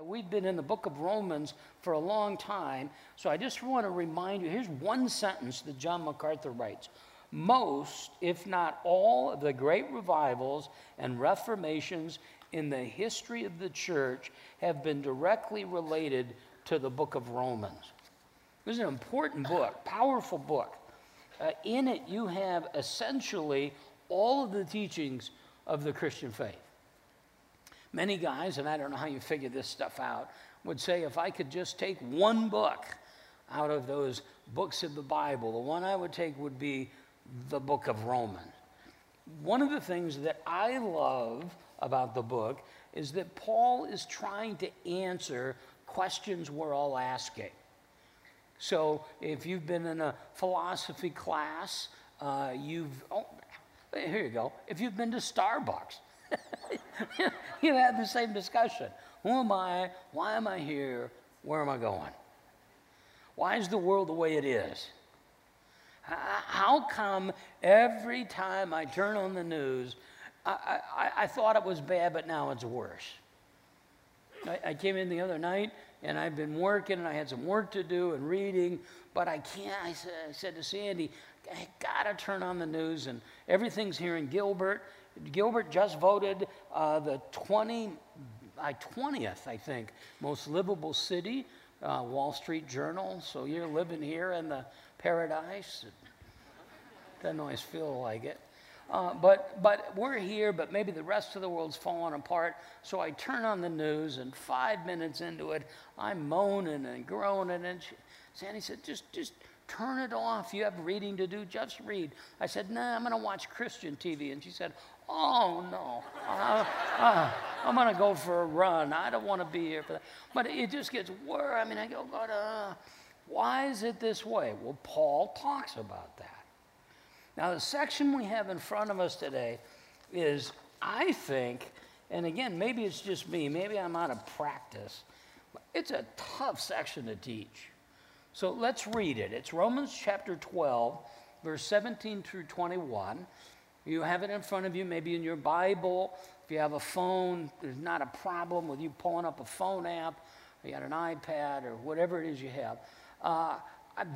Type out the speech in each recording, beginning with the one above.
Uh, we've been in the book of Romans for a long time, so I just want to remind you here's one sentence that John MacArthur writes. Most, if not all, of the great revivals and reformations in the history of the church have been directly related to the book of Romans. This is an important book, powerful book. Uh, in it, you have essentially all of the teachings of the Christian faith. Many guys, and I don't know how you figure this stuff out, would say if I could just take one book out of those books of the Bible, the one I would take would be the book of Romans. One of the things that I love about the book is that Paul is trying to answer questions we're all asking. So if you've been in a philosophy class, uh, you've, oh, here you go. If you've been to Starbucks, you had the same discussion. Who am I? Why am I here? Where am I going? Why is the world the way it is? How come every time I turn on the news, I, I, I thought it was bad, but now it's worse? I, I came in the other night and I've been working and I had some work to do and reading, but I can't. I said, I said to Sandy, I gotta turn on the news and everything's here in Gilbert. Gilbert just voted uh, the 20, uh, 20th, I think, most livable city, uh, Wall Street Journal. So you're living here in the paradise. Doesn't always feel like it. Uh, but, but we're here, but maybe the rest of the world's falling apart. So I turn on the news, and five minutes into it, I'm moaning and groaning. And she, Sandy said, just, just turn it off. You have reading to do, just read. I said, nah, I'm going to watch Christian TV. And she said, oh, no. Uh, uh, I'm going to go for a run. I don't want to be here for that. But it just gets worse. I mean, I go, God, uh, why is it this way? Well, Paul talks about that. Now, the section we have in front of us today is, I think, and again, maybe it's just me, maybe I'm out of practice, it's a tough section to teach. So let's read it. It's Romans chapter 12, verse 17 through 21. You have it in front of you, maybe in your Bible. If you have a phone, there's not a problem with you pulling up a phone app. You got an iPad or whatever it is you have. Uh,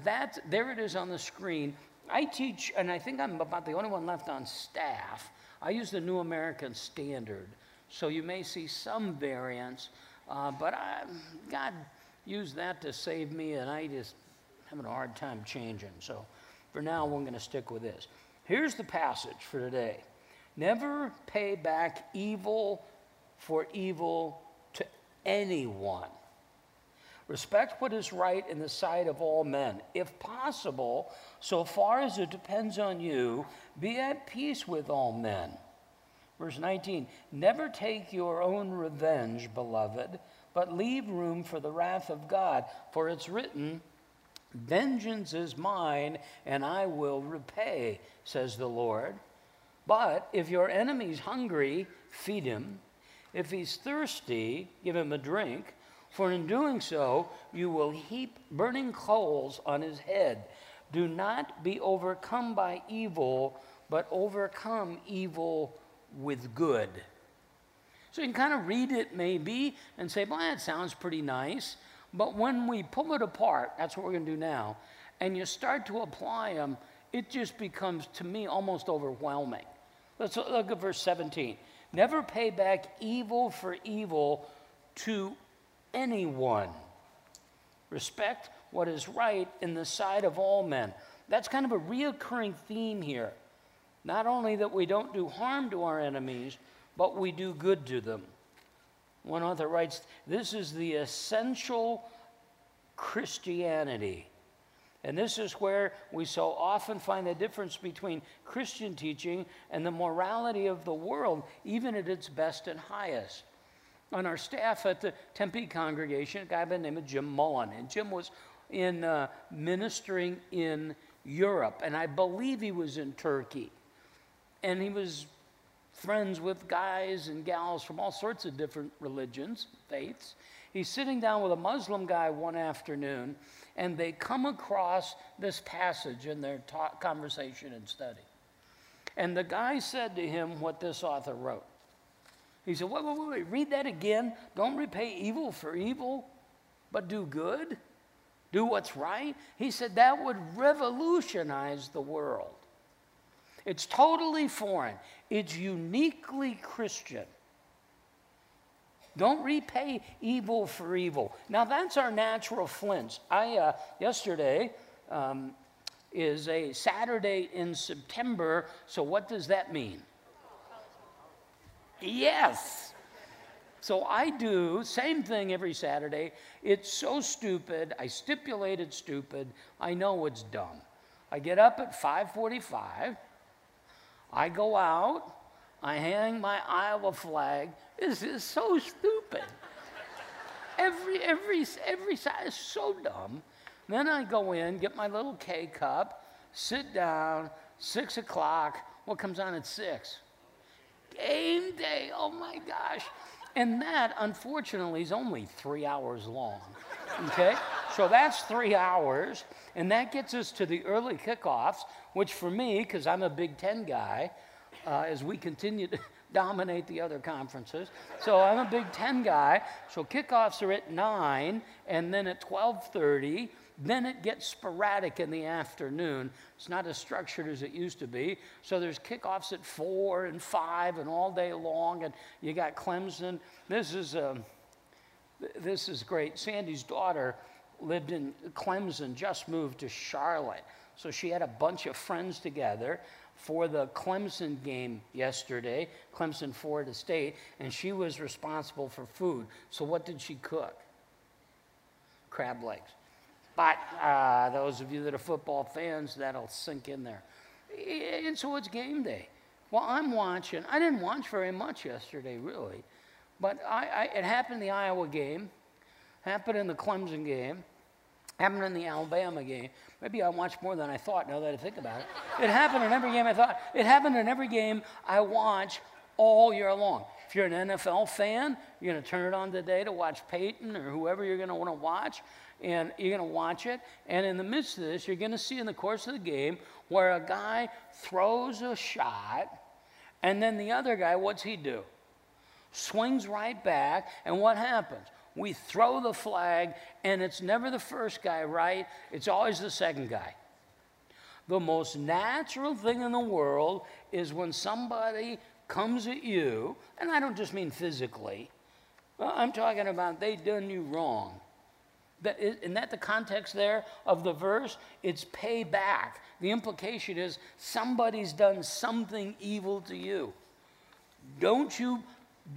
that, there it is on the screen. I teach, and I think I'm about the only one left on staff. I use the New American Standard, so you may see some variance, uh, but I, God used that to save me, and I just having a hard time changing. So for now, we're going to stick with this. Here's the passage for today Never pay back evil for evil to anyone. Respect what is right in the sight of all men. If possible, so far as it depends on you, be at peace with all men. Verse 19 Never take your own revenge, beloved, but leave room for the wrath of God. For it's written, Vengeance is mine, and I will repay, says the Lord. But if your enemy's hungry, feed him. If he's thirsty, give him a drink for in doing so, you will heap burning coals on his head. Do not be overcome by evil, but overcome evil with good. So you can kind of read it maybe and say, well, that sounds pretty nice. But when we pull it apart, that's what we're going to do now, and you start to apply them, it just becomes, to me, almost overwhelming. Let's look at verse 17. Never pay back evil for evil to anyone. Respect what is right in the sight of all men. That's kind of a reoccurring theme here. Not only that we don't do harm to our enemies, but we do good to them. One author writes, This is the essential Christianity. And this is where we so often find the difference between Christian teaching and the morality of the world, even at its best and highest on our staff at the Tempe congregation, a guy by the name of Jim Mullen. And Jim was in uh, ministering in Europe, and I believe he was in Turkey. And he was friends with guys and gals from all sorts of different religions, faiths. He's sitting down with a Muslim guy one afternoon, and they come across this passage in their talk, conversation and study. And the guy said to him what this author wrote. He said, wait, wait, wait, wait, read that again. Don't repay evil for evil, but do good. Do what's right. He said that would revolutionize the world. It's totally foreign, it's uniquely Christian. Don't repay evil for evil. Now, that's our natural flinch. I, uh, yesterday, um, is a Saturday in September, so what does that mean? Yes. So I do same thing every Saturday. It's so stupid. I stipulate stipulated stupid. I know it's dumb. I get up at 5:45. I go out. I hang my Iowa flag. This is so stupid. every every every side is so dumb. Then I go in, get my little K cup, sit down. Six o'clock. What comes on at six? Game day. Oh my gosh. And that, unfortunately, is only three hours long. Okay? So that's three hours. And that gets us to the early kickoffs, which for me, because I'm a Big Ten guy, uh, as we continue to dominate the other conferences. So I'm a Big Ten guy. So kickoffs are at 9, and then at 1230, then it gets sporadic in the afternoon. It's not as structured as it used to be. So there's kickoffs at four and five and all day long. And you got Clemson. This is, um, this is great. Sandy's daughter lived in Clemson, just moved to Charlotte. So she had a bunch of friends together for the Clemson game yesterday, Clemson Florida State, and she was responsible for food. So what did she cook? Crab legs. But uh, those of you that are football fans, that'll sink in there. And so it's game day. Well, I'm watching. I didn't watch very much yesterday, really. But I, I, it happened in the Iowa game, happened in the Clemson game, happened in the Alabama game. Maybe I watched more than I thought now that I think about it. It happened in every game I thought. It happened in every game I watch all year long. If you're an NFL fan, you're going to turn it on today to watch Peyton or whoever you're going to want to watch and you're going to watch it. And in the midst of this, you're going to see in the course of the game where a guy throws a shot, and then the other guy, what's he do? Swings right back, and what happens? We throw the flag, and it's never the first guy, right? It's always the second guy. The most natural thing in the world is when somebody comes at you, and I don't just mean physically, uh, I'm talking about they done you wrong. That is, isn't that the context there of the verse? It's payback. The implication is somebody's done something evil to you. Don't you,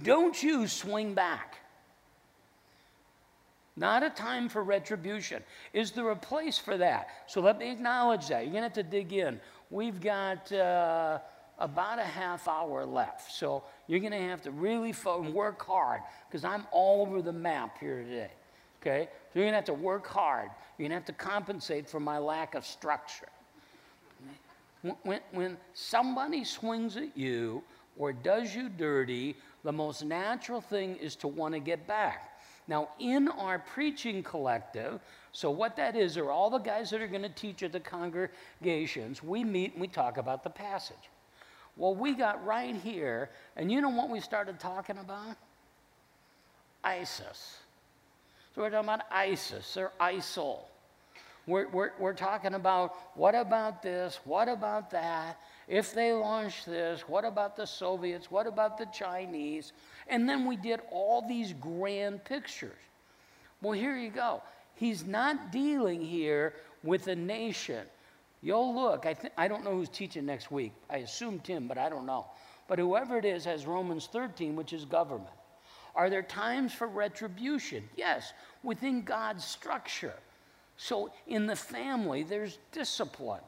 don't you swing back. Not a time for retribution. Is there a place for that? So let me acknowledge that. You're going to have to dig in. We've got uh, about a half hour left. So you're going to have to really work hard because I'm all over the map here today. Okay? So you're going to have to work hard. You're going to have to compensate for my lack of structure. When, when somebody swings at you or does you dirty, the most natural thing is to want to get back. Now, in our preaching collective, so what that is are all the guys that are going to teach at the congregations, we meet and we talk about the passage. Well, we got right here, and you know what we started talking about? ISIS. So we're talking about ISIS or ISIL. We're, we're, we're talking about what about this? What about that? If they launch this, what about the Soviets? What about the Chinese? And then we did all these grand pictures. Well, here you go. He's not dealing here with a nation. You'll look. I, th- I don't know who's teaching next week. I assume Tim, but I don't know. But whoever it is has Romans 13, which is government. Are there times for retribution? Yes, within God's structure. So in the family, there's discipline.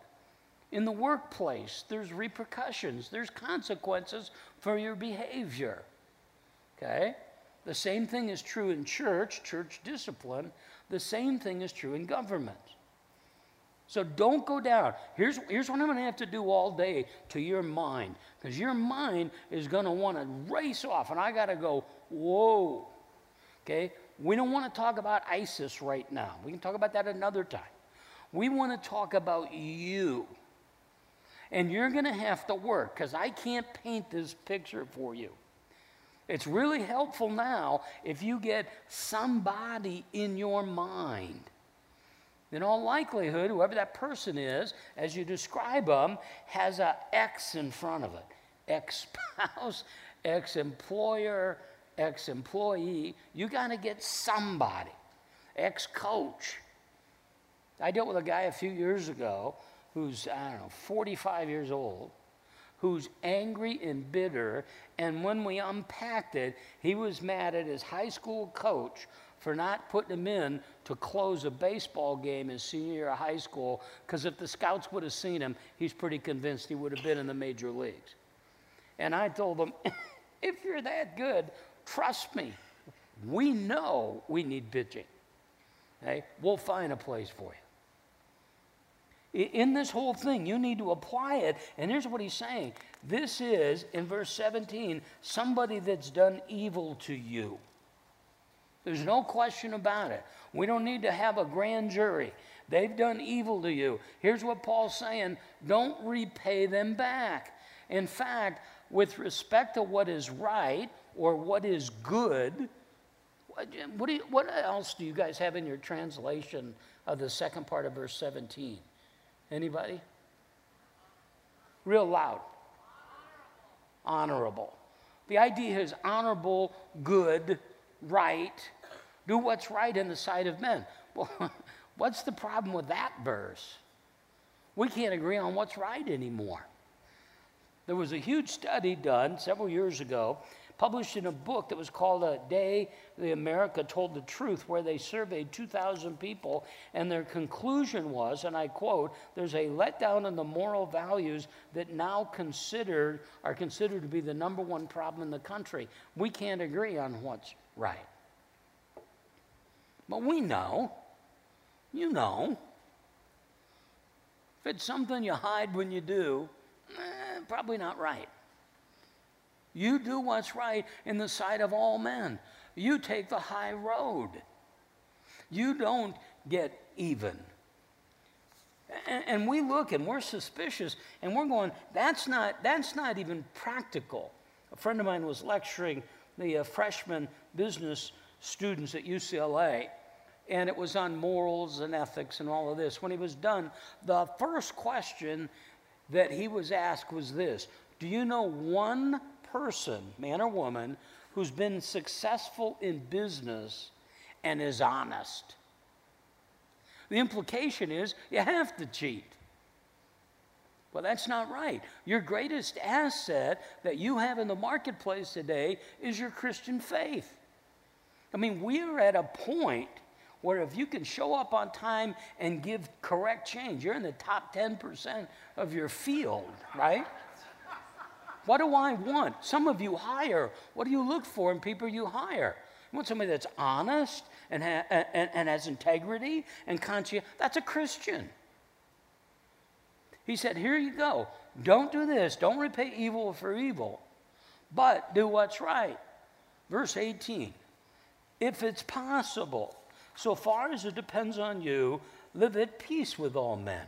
In the workplace, there's repercussions, there's consequences for your behavior. Okay? The same thing is true in church, church discipline. The same thing is true in government. So don't go down. Here's, here's what I'm going to have to do all day to your mind, because your mind is going to want to race off, and I got to go, Whoa. Okay? We don't want to talk about ISIS right now. We can talk about that another time. We want to talk about you. And you're going to have to work because I can't paint this picture for you. It's really helpful now if you get somebody in your mind. In all likelihood, whoever that person is, as you describe them, has a X in front of it. Ex spouse, ex employer, ex employee. You got to get somebody. Ex coach. I dealt with a guy a few years ago who's, I don't know, 45 years old who's angry and bitter. And when we unpacked it, he was mad at his high school coach for not putting him in to close a baseball game his senior year of high school, because if the scouts would have seen him, he's pretty convinced he would have been in the major leagues. And I told him, if you're that good, trust me, we know we need pitching. Okay? We'll find a place for you. In this whole thing, you need to apply it. And here's what he's saying this is, in verse 17, somebody that's done evil to you. There's no question about it. We don't need to have a grand jury. They've done evil to you. Here's what Paul's saying don't repay them back. In fact, with respect to what is right or what is good, what, you, what else do you guys have in your translation of the second part of verse 17? Anybody? Real loud. Honorable. The idea is honorable, good, right. Do what's right in the sight of men. Well, what's the problem with that verse? We can't agree on what's right anymore. There was a huge study done several years ago published in a book that was called A Day the America Told the Truth, where they surveyed 2,000 people, and their conclusion was, and I quote, there's a letdown in the moral values that now considered are considered to be the number one problem in the country. We can't agree on what's right. But we know, you know, if it's something you hide when you do, eh, probably not right. You do what's right in the sight of all men. You take the high road. You don't get even. And, and, we look and we're suspicious and we're going, that's not, that's not even practical. A friend of mine was lecturing the uh, freshman business students at UCLA, and it was on morals and ethics and all of this. When he was done, the first question that he was asked was this Do you know one person, man or woman, who's been successful in business and is honest. The implication is you have to cheat. Well, that's not right. Your greatest asset that you have in the marketplace today is your Christian faith. I mean, we are at a point where if you can show up on time and give correct change, you're in the top 10% of your field, right? What do I want? Some of you hire. What do you look for in people you hire? You want somebody that's honest and, ha- and, and has integrity and conscience. That's a Christian. He said, Here you go. Don't do this. Don't repay evil for evil, but do what's right. Verse 18 If it's possible, so far as it depends on you, live at peace with all men.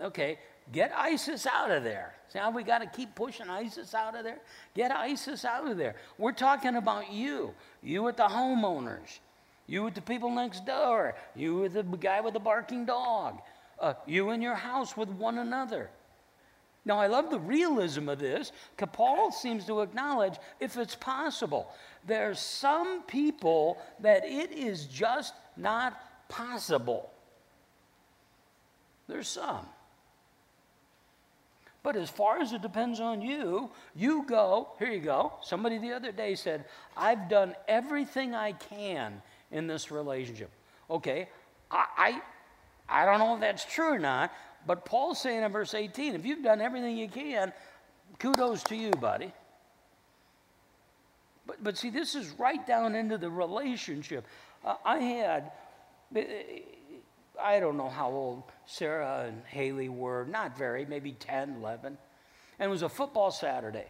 Okay, Get ISIS out of there. See how we got to keep pushing ISIS out of there? Get ISIS out of there. We're talking about you, you with the homeowners, you with the people next door, you with the guy with the barking dog, uh, you in your house with one another. Now, I love the realism of this. Paul seems to acknowledge if it's possible. There's some people that it is just not possible. There's some. But as far as it depends on you, you go, here you go. Somebody the other day said, I've done everything I can in this relationship. Okay, I, I, I don't know if that's true or not, but Paul's saying in verse 18, if you've done everything you can, kudos to you, buddy. But, but see, this is right down into the relationship. Uh, I had, I don't know how old Sarah and Haley were, not very, maybe 10, 11. And it was a football Saturday.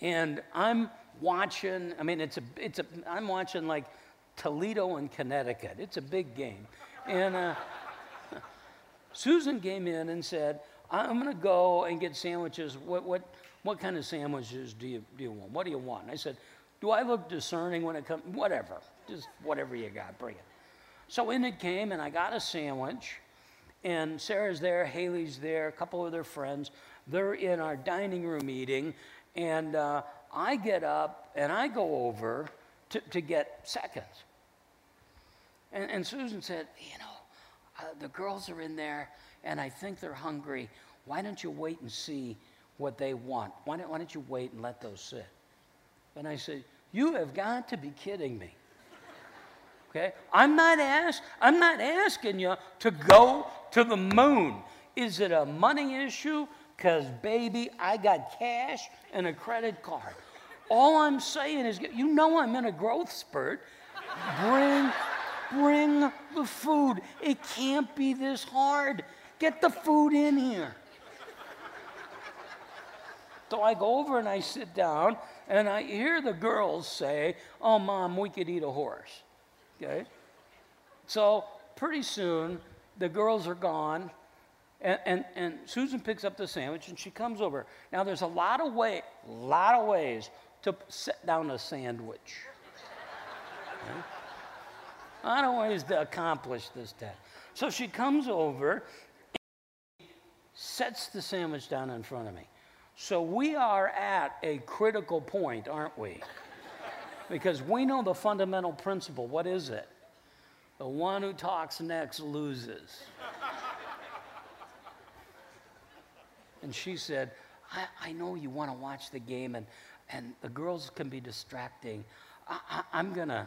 And I'm watching, I mean, it's a, it's a, I'm watching like Toledo and Connecticut. It's a big game. And uh, Susan came in and said, I'm going to go and get sandwiches. What, what, What kind of sandwiches do you, do you want? What do you want? And I said, Do I look discerning when it comes? Whatever. Just whatever you got, bring it. So in it came, and I got a sandwich. And Sarah's there, Haley's there, a couple of their friends. They're in our dining room eating. And uh, I get up and I go over to, to get seconds. And, and Susan said, You know, uh, the girls are in there and I think they're hungry. Why don't you wait and see what they want? Why don't, why don't you wait and let those sit? And I said, You have got to be kidding me. Okay? I'm not, ask, I'm not asking you to go to the moon. Is it a money issue? Because, baby, I got cash and a credit card. All I'm saying is, you know I'm in a growth spurt. Bring, bring the food. It can't be this hard. Get the food in here. So I go over and I sit down and I hear the girls say, Oh, mom, we could eat a horse. Okay? So pretty soon the girls are gone and, and, and Susan picks up the sandwich and she comes over. Now there's a lot of way, lot of ways to set down a sandwich. Okay? A lot of ways to accomplish this task. So she comes over and sets the sandwich down in front of me. So we are at a critical point, aren't we? Because we know the fundamental principle. What is it? The one who talks next loses. and she said, I, I know you want to watch the game and, and the girls can be distracting. I, I'm going to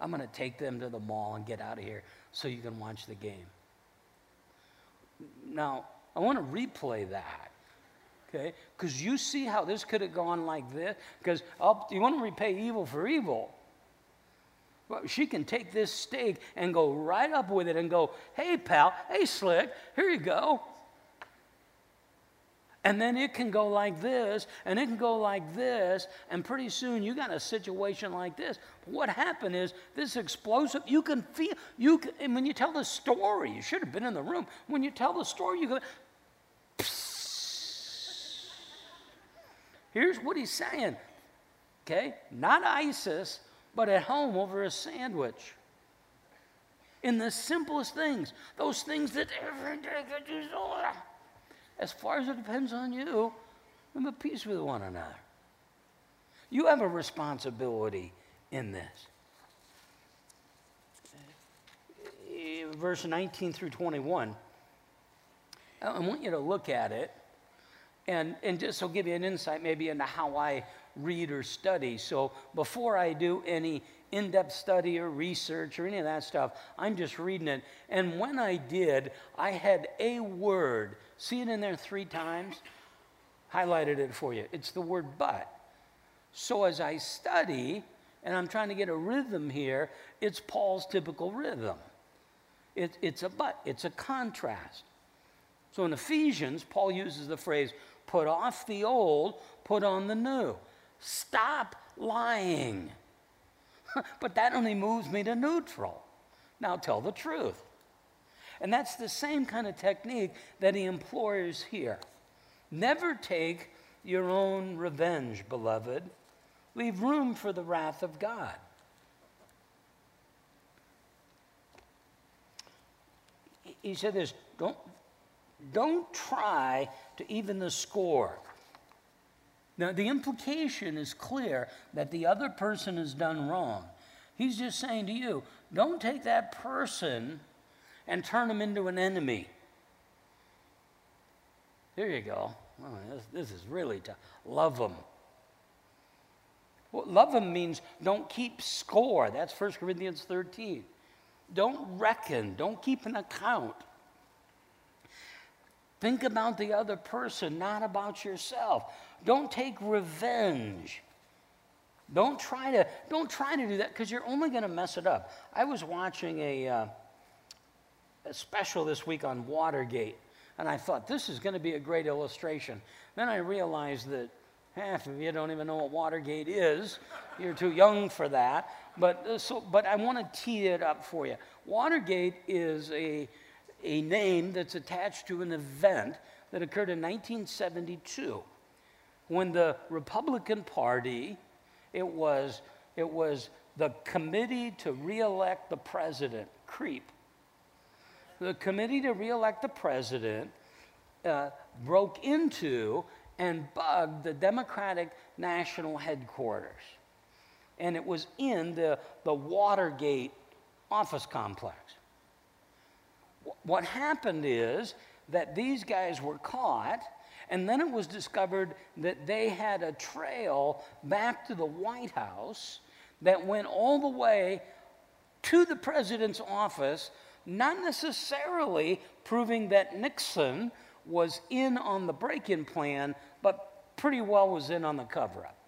I'm to take them to the mall and get out of here so you can watch the game. Now, I want to replay that. Okay? Because you see how this could have gone like this? Because you want to repay evil for evil. Well, she can take this steak and go right up with it and go, hey, pal, hey, slick, here you go. And then it can go like this, and it can go like this, and pretty soon you got a situation like this. What happened is this explosive, you can feel, you can, and when you tell the story, you should have been in the room. When you tell the story, you go, Here's what he's saying, okay? Not ISIS, but at home over a sandwich. In the simplest things, those things that every day you so. As far as it depends on you, live at peace with one another. You have a responsibility in this. Eh, verse 19 through 21. I want you to look at it and, and just so give you an insight maybe into how I read or study. So before I do any in depth study or research or any of that stuff, I'm just reading it. And when I did, I had a word. See it in there three times? Highlighted it for you. It's the word but. So as I study, and I'm trying to get a rhythm here, it's Paul's typical rhythm. It, it's a but, it's a contrast. So in Ephesians, Paul uses the phrase, put off the old, put on the new. Stop lying. but that only moves me to neutral. Now tell the truth. And that's the same kind of technique that he employs here. Never take your own revenge, beloved. Leave room for the wrath of God. He said this don't, don't try to even the score. Now, the implication is clear that the other person has done wrong. He's just saying to you, don't take that person and turn him into an enemy. There you go. Oh, this, this, is really tough. Love them. Well, love them means don't keep score. That's 1 Corinthians 13. Don't reckon. Don't keep an account. Think about the other person, not about yourself. Don't take revenge. Don't try to, don't try to do that because you're only going to mess it up. I was watching a, uh, a special this week on Watergate, and I thought this is going to be a great illustration. Then I realized that half of you don't even know what Watergate is. You're too young for that. But, uh, so, but I want to tee it up for you. Watergate is a a name that's attached to an event that occurred in 1972. when the Republican Party, it was, it was the Committee to Reelect the President, CREEP. The Committee to Reelect the President uh, broke into and bugged the Democratic National Headquarters. And it was in the, the Watergate office complex. What happened is that these guys were caught and then it was discovered that they had a trail back to the White House that went all the way to the president's office, not necessarily proving that Nixon was in on the break in plan, but pretty well was in on the cover up.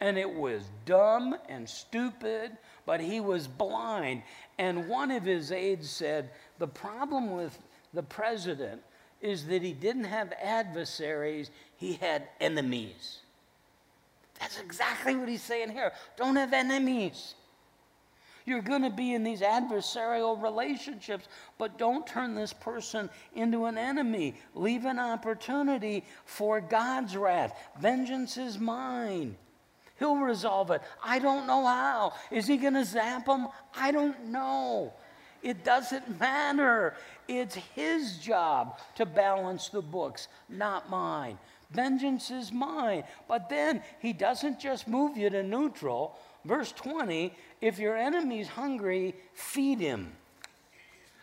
And it was dumb and stupid, but he was blind. And one of his aides said the problem with the president is that he didn't have adversaries, he had enemies. That's exactly what he's saying here. Don't have enemies. You're going to be in these adversarial relationships, but don't turn this person into an enemy. Leave an opportunity for God's wrath. Vengeance is mine. He'll resolve it. I don't know how. Is he going to zap them? I don't know. It doesn't matter. It's his job to balance the books, not mine. Vengeance is mine. But then he doesn't just move you to neutral. Verse 20 if your enemy's hungry, feed him.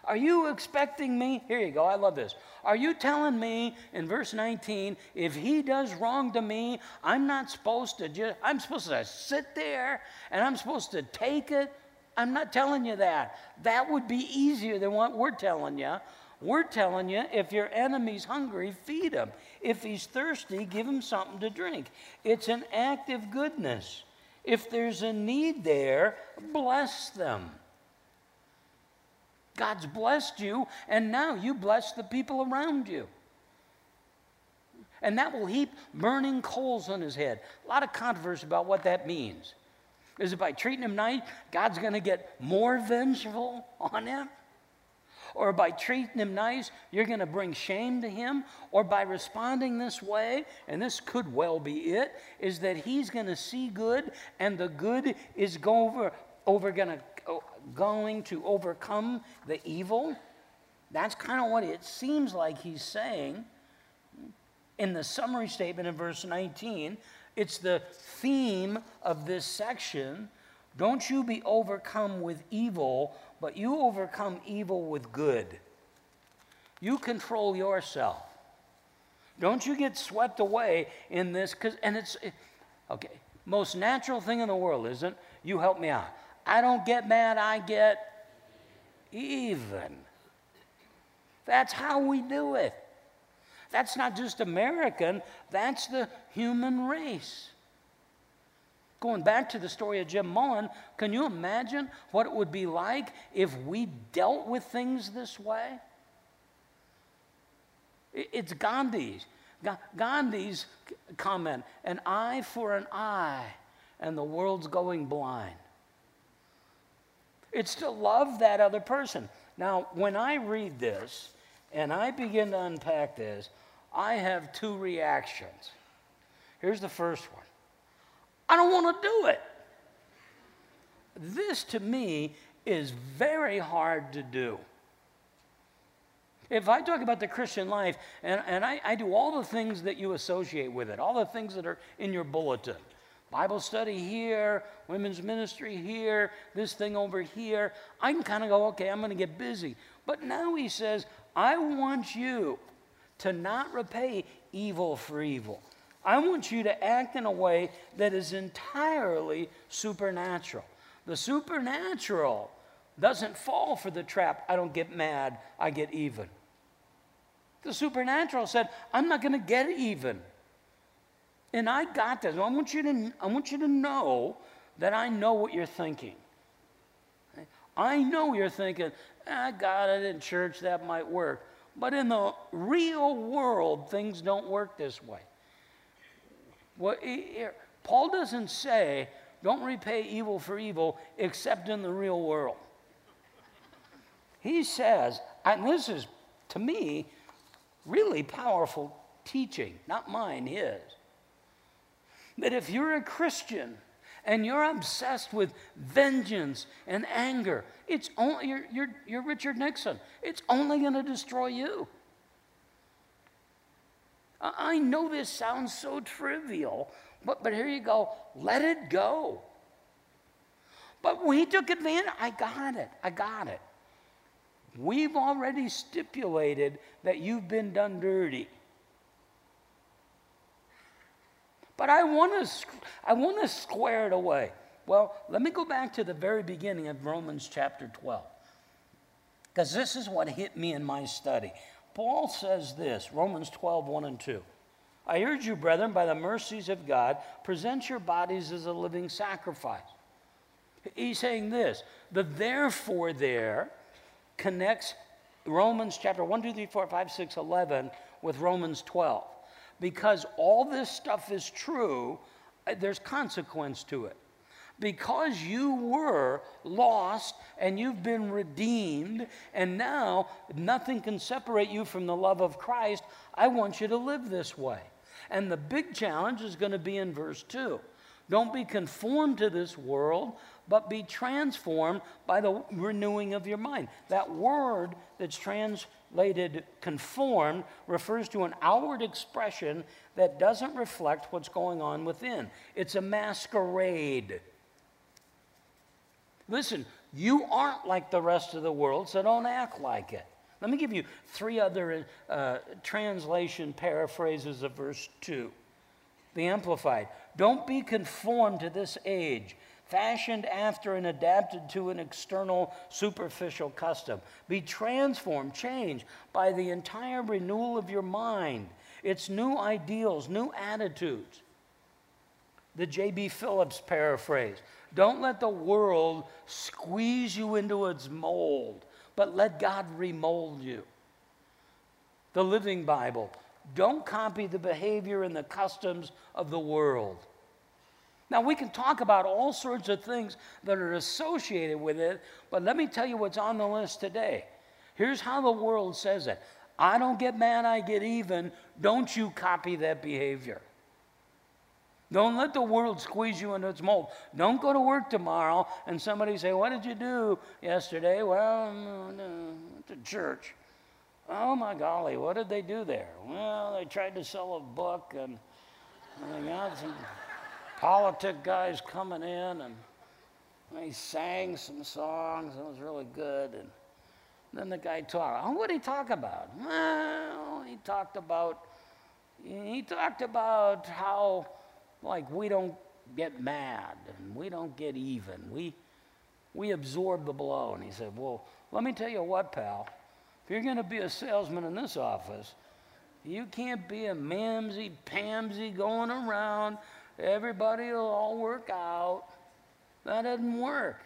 Are you expecting me? Here you go, I love this. Are you telling me in verse 19, if he does wrong to me, I'm not supposed to just, I'm supposed to sit there and I'm supposed to take it? I'm not telling you that. That would be easier than what we're telling you. We're telling you if your enemy's hungry, feed him. If he's thirsty, give him something to drink. It's an act of goodness. If there's a need there, bless them. God's blessed you, and now you bless the people around you. And that will heap burning coals on his head. A lot of controversy about what that means. Is it by treating him nice, God's going to get more vengeful on him? Or by treating him nice, you're going to bring shame to him? Or by responding this way, and this could well be it, is that he's going to see good and the good is over, over going to, going to overcome the evil? That's kind of what it seems like he's saying in the summary statement in verse 19 it's the theme of this section. Don't you be overcome with evil, but you overcome evil with good. You control yourself. Don't you get swept away in this, cause, and it's, okay, most natural thing in the world, isn't you help me out. I don't get mad, I get even. That's how we do it. That's not just American, that's the human race. Going back to the story of Jim Mullen, can you imagine what it would be like if we dealt with things this way? It's Gandhi's. Gandhi's comment an eye for an eye, and the world's going blind. It's to love that other person. Now, when I read this and I begin to unpack this, I have two reactions. Here's the first one I don't want to do it. This to me is very hard to do. If I talk about the Christian life, and, and I, I do all the things that you associate with it, all the things that are in your bulletin Bible study here, women's ministry here, this thing over here, I can kind of go, okay, I'm going to get busy. But now he says, I want you to not repay evil for evil. I want you to act in a way that is entirely supernatural. The supernatural doesn't fall for the trap, I don't get mad, I get even. The supernatural said, I'm not going to get even. And I got this. I want you to, I want you to know that I know what you're thinking. I know you're thinking, ah, I got it in church, that might work. But in the real world, things don't work this way. Paul doesn't say, don't repay evil for evil, except in the real world. He says, and this is, to me, really powerful teaching, not mine, his. That if you're a Christian and you're obsessed with vengeance and anger, it's only, you're, you're, you're Richard Nixon. It's only going to destroy you. I know this sounds so trivial, but, but here you go. Let it go. But when he took advantage, I got it. I got it. We've already stipulated that you've been done dirty. But I want to I want to square it away. Well, let me go back to the very beginning of Romans chapter 12. Because this is what hit me in my study. Paul says this, Romans 12, 1 and 2. I urge you, brethren, by the mercies of God, present your bodies as a living sacrifice. He's saying this the therefore there connects Romans chapter 1, 2, 3, 4, 5, 6, 11 with Romans 12. Because all this stuff is true, uh, there's consequence to it. Because you were lost and you've been redeemed, and now nothing can separate you from the love of Christ, I want you to live this way. And the big challenge is going to be in verse 2. Don't be conformed to this world, but be transformed by the renewing of your mind. That word that's translated conformed refers to an outward expression that doesn't reflect what's going on within, it's a masquerade. Listen, you aren't like the rest of the world, so don't act like it. Let me give you three other uh, translation paraphrases of verse 2. The Amplified. Don't be conformed to this age, fashioned after and adapted to an external superficial custom. Be transformed, changed by the entire renewal of your mind, its new ideals, new attitudes. The J.B. Phillips paraphrase Don't let the world squeeze you into its mold, but let God remold you. The Living Bible don't copy the behavior and the customs of the world. Now, we can talk about all sorts of things that are associated with it, but let me tell you what's on the list today. Here's how the world says it I don't get mad, I get even. Don't you copy that behavior. Don't let the world squeeze you into its mold. Don't go to work tomorrow and somebody say, What did you do yesterday? Well, went to church. Oh my golly, what did they do there? Well, they tried to sell a book and, and they got some politic guys coming in and he sang some songs. and It was really good. And then the guy talked. Oh, what did he talk about? Well, he talked about he talked about how like we don't get mad and we don't get even. We we absorb the blow. And he said, Well, let me tell you what, pal. If you're going to be a salesman in this office, you can't be a mamsy pamsy going around. Everybody will all work out. That doesn't work.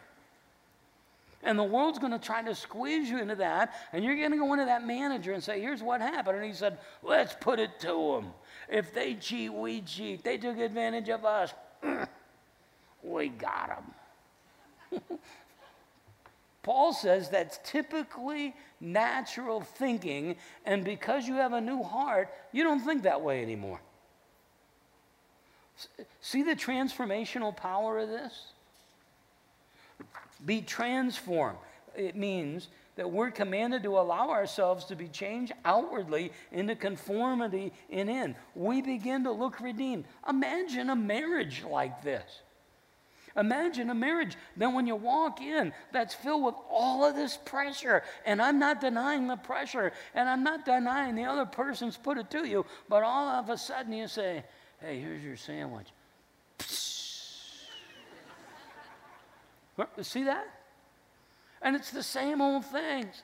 And the world's going to try to squeeze you into that, and you're going to go into that manager and say, Here's what happened. And he said, Let's put it to them. If they cheat, we cheat. They took advantage of us. we got them. Paul says that's typically natural thinking, and because you have a new heart, you don't think that way anymore. See the transformational power of this? Be transformed. It means that we're commanded to allow ourselves to be changed outwardly into conformity in in. We begin to look redeemed. Imagine a marriage like this. Imagine a marriage. Then, when you walk in, that's filled with all of this pressure. And I'm not denying the pressure, and I'm not denying the other person's put it to you, but all of a sudden you say, Hey, here's your sandwich. See that? And it's the same old things.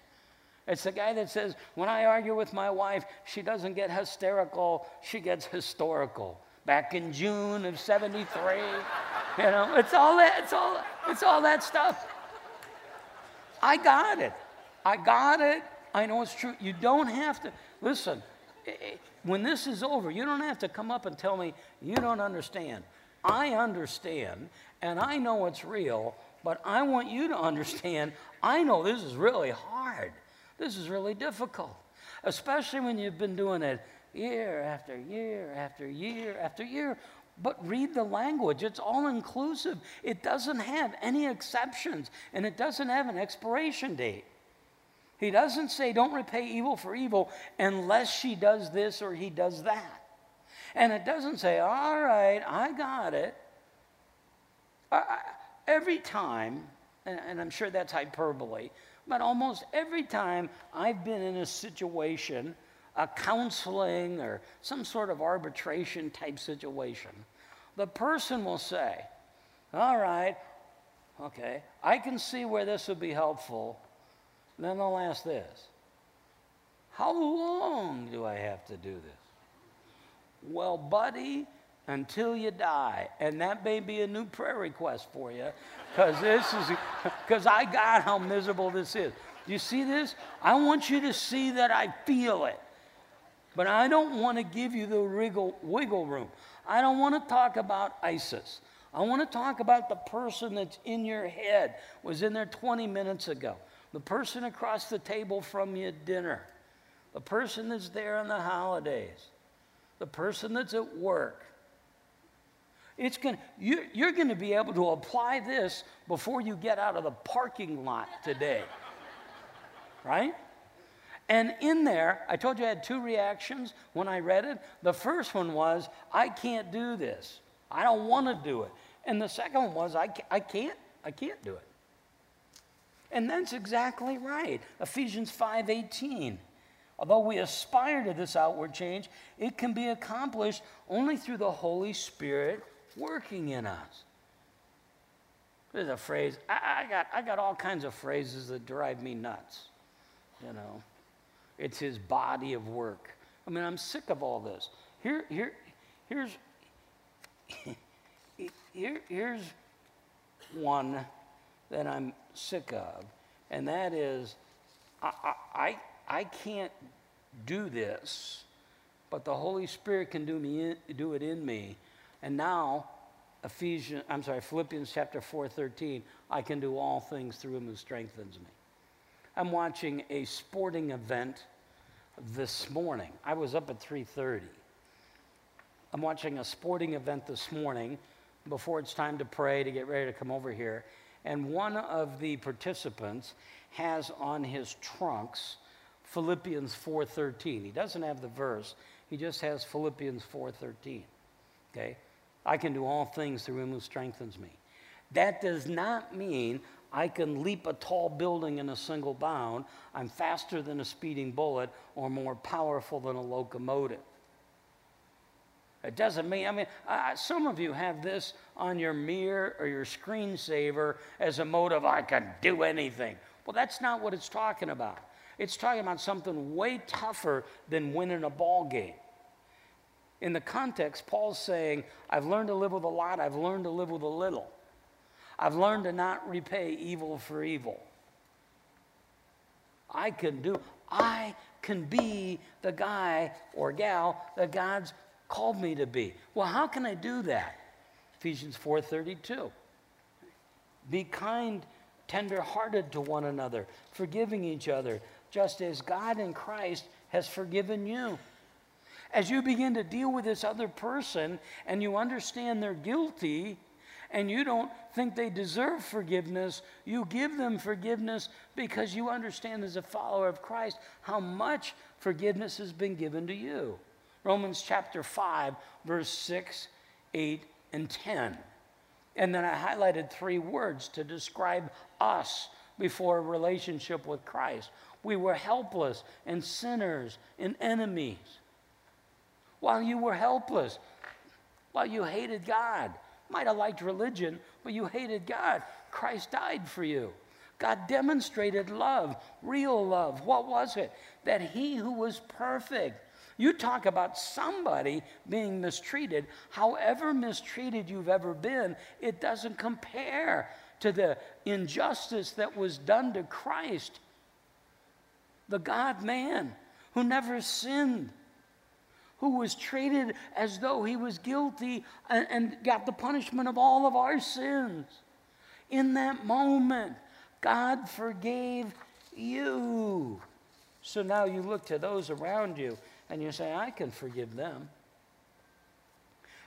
It's the guy that says, When I argue with my wife, she doesn't get hysterical, she gets historical. Back in June of 73. You know, it's all that, it's all, it's all that stuff. I got it. I got it. I know it's true. You don't have to, listen, when this is over, you don't have to come up and tell me you don't understand. I understand, and I know it's real, but I want you to understand I know this is really hard. This is really difficult, especially when you've been doing it year after year after year after year. But read the language, it's all inclusive. It doesn't have any exceptions, and it doesn't have an expiration date. He doesn't say, don't repay evil for evil unless she does this or he does that. And it doesn't say, all right, I got it. I, every time, and, and I'm sure that's hyperbole, but almost every time I've been in a situation, a counseling or some sort of arbitration type situation, the person will say, all right, okay, I can see where this would be helpful then they'll ask this How long do I have to do this? Well, buddy, until you die. And that may be a new prayer request for you because this is because I got how miserable this is. You see this? I want you to see that I feel it. But I don't want to give you the wiggle, wiggle room. I don't want to talk about ISIS. I want to talk about the person that's in your head, was in there 20 minutes ago the person across the table from you at dinner, the person that's there on the holidays, the person that's at work. It's going you, you're going to be able to apply this before you get out of the parking lot today. right? And in there, I told you I had two reactions when I read it. The first one was, I can't do this. I don't want to do it. And the second one was, I, I can't, I can't do it. And that's exactly right. Ephesians 5:18. Although we aspire to this outward change, it can be accomplished only through the Holy Spirit working in us. There's a phrase, I, I, got, I got all kinds of phrases that drive me nuts. You know, it's his body of work. I mean, I'm sick of all this. Here, here, here's, here, here's one that I'm sick of, and that is I, I, I can't do this, but the Holy Spirit can do, me in, do it in me. And now, Ephesians, I'm sorry, Philippians chapter 4, 13, I can do all things through him who strengthens me. I'm watching a sporting event this morning. I was up at 3:30. I'm watching a sporting event this morning before it's time to pray to get ready to come over here and one of the participants has on his trunks Philippians 4:13. He doesn't have the verse. He just has Philippians 4:13. Okay? I can do all things through him who strengthens me. That does not mean I can leap a tall building in a single bound. I'm faster than a speeding bullet or more powerful than a locomotive. It doesn't mean, I mean, uh, some of you have this on your mirror or your screensaver as a motive, I can do anything. Well, that's not what it's talking about. It's talking about something way tougher than winning a ball game. In the context, Paul's saying, I've learned to live with a lot, I've learned to live with a little. I've learned to not repay evil for evil. I can do, I can be the guy or gal that God's called me to be. Well, how can I do that? Ephesians 4:32. Be kind, tender-hearted to one another, forgiving each other, just as God in Christ has forgiven you. As you begin to deal with this other person and you understand they're guilty and you don't think they deserve forgiveness, you give them forgiveness because you understand as a follower of Christ how much forgiveness has been given to you. Romans chapter 5, verse 6, 8, and 10. And then I highlighted three words to describe us before a relationship with Christ. We were helpless and sinners and enemies. While you were helpless, while you hated God, might have liked religion, but you hated God, Christ died for you. God demonstrated love, real love. What was it? That he who was perfect you talk about somebody being mistreated, however mistreated you've ever been, it doesn't compare to the injustice that was done to Christ, the God man who never sinned, who was treated as though he was guilty and, and got the punishment of all of our sins. In that moment, God forgave you. So now you look to those around you And you say, I can forgive them.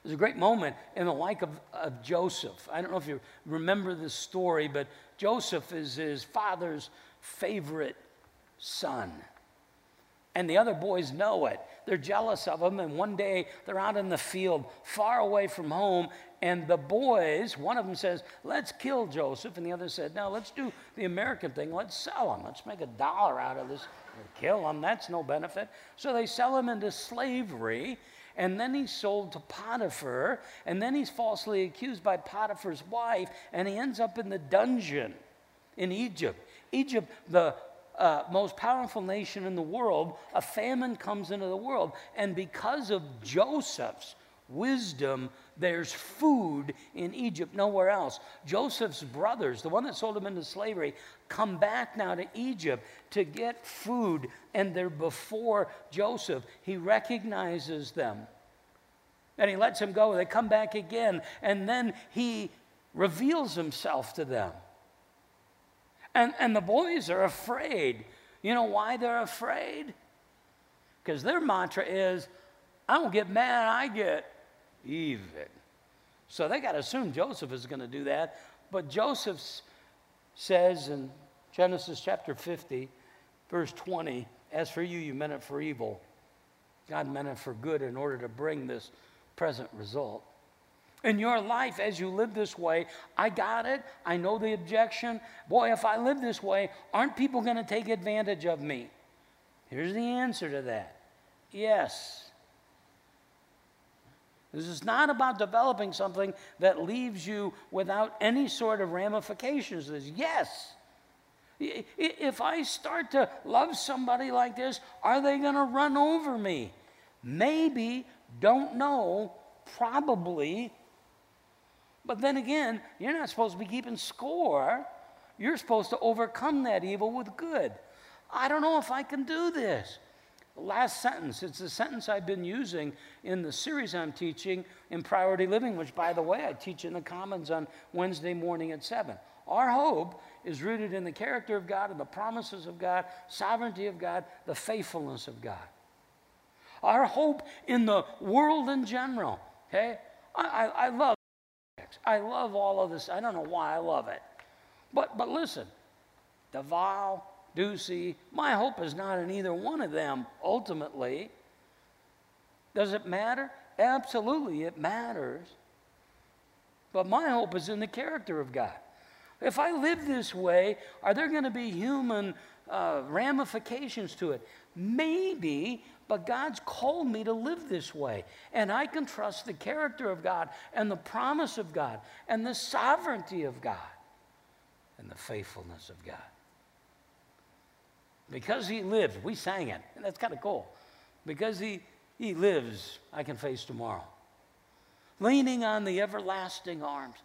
There's a great moment in the life of, of Joseph. I don't know if you remember this story, but Joseph is his father's favorite son. And the other boys know it. They're jealous of him. And one day they're out in the field, far away from home. And the boys, one of them says, Let's kill Joseph. And the other said, No, let's do the American thing. Let's sell him. Let's make a dollar out of this. Kill him. That's no benefit. So they sell him into slavery and then he's sold to Potiphar, and then he's falsely accused by Potiphar's wife, and he ends up in the dungeon in Egypt. Egypt, the uh, most powerful nation in the world, a famine comes into the world, and because of Joseph's wisdom, there's food in Egypt, nowhere else. Joseph's brothers, the one that sold him into slavery, come back now to Egypt to get food, and they're before Joseph. He recognizes them. And he lets them go. They come back again, and then he reveals himself to them. And, and the boys are afraid. You know why they're afraid? Because their mantra is, I don't get mad, I get even. So they got to assume Joseph is going to do that. But Joseph says in Genesis chapter 50, verse 20, As for you, you meant it for evil. God meant it for good in order to bring this present result. In your life, as you live this way, I got it. I know the objection. Boy, if I live this way, aren't people going to take advantage of me? Here's the answer to that yes. This is not about developing something that leaves you without any sort of ramifications. This, yes. If I start to love somebody like this, are they going to run over me? Maybe, don't know, probably. But then again, you're not supposed to be keeping score. You're supposed to overcome that evil with good. I don't know if I can do this last sentence. It's the sentence I've been using in the series I'm teaching in Priority Living, which, by the way, I teach in the Commons on Wednesday morning at 7. Our hope is rooted in the character of God and the promises of God, sovereignty of God, the faithfulness of God. Our hope in the world in general, okay? I, I, I love I love all of this. I don't know why I love it. But, but listen, vow, Ducey. My hope is not in either one of them ultimately. Does it matter? Absolutely, it matters. But my hope is in the character of God. If I live this way, are there going to be human uh, ramifications to it? Maybe, but God's called me to live this way. And I can trust the character of God and the promise of God and the sovereignty of God and the faithfulness of God. Because he lives, we sang it, and that's kind of cool. Because he, he lives, I can face tomorrow. Leaning on the everlasting arms.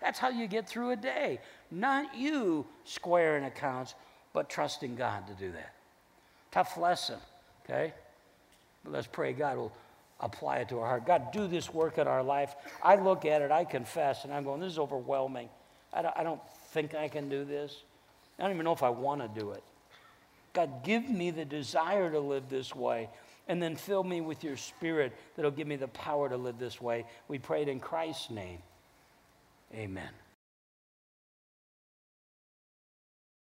That's how you get through a day. Not you squaring accounts, but trusting God to do that. Tough lesson, okay? But let's pray God will apply it to our heart. God, do this work in our life. I look at it, I confess, and I'm going, this is overwhelming. I don't, I don't think I can do this. I don't even know if I want to do it. God, give me the desire to live this way. And then fill me with your spirit that'll give me the power to live this way. We pray it in Christ's name. Amen.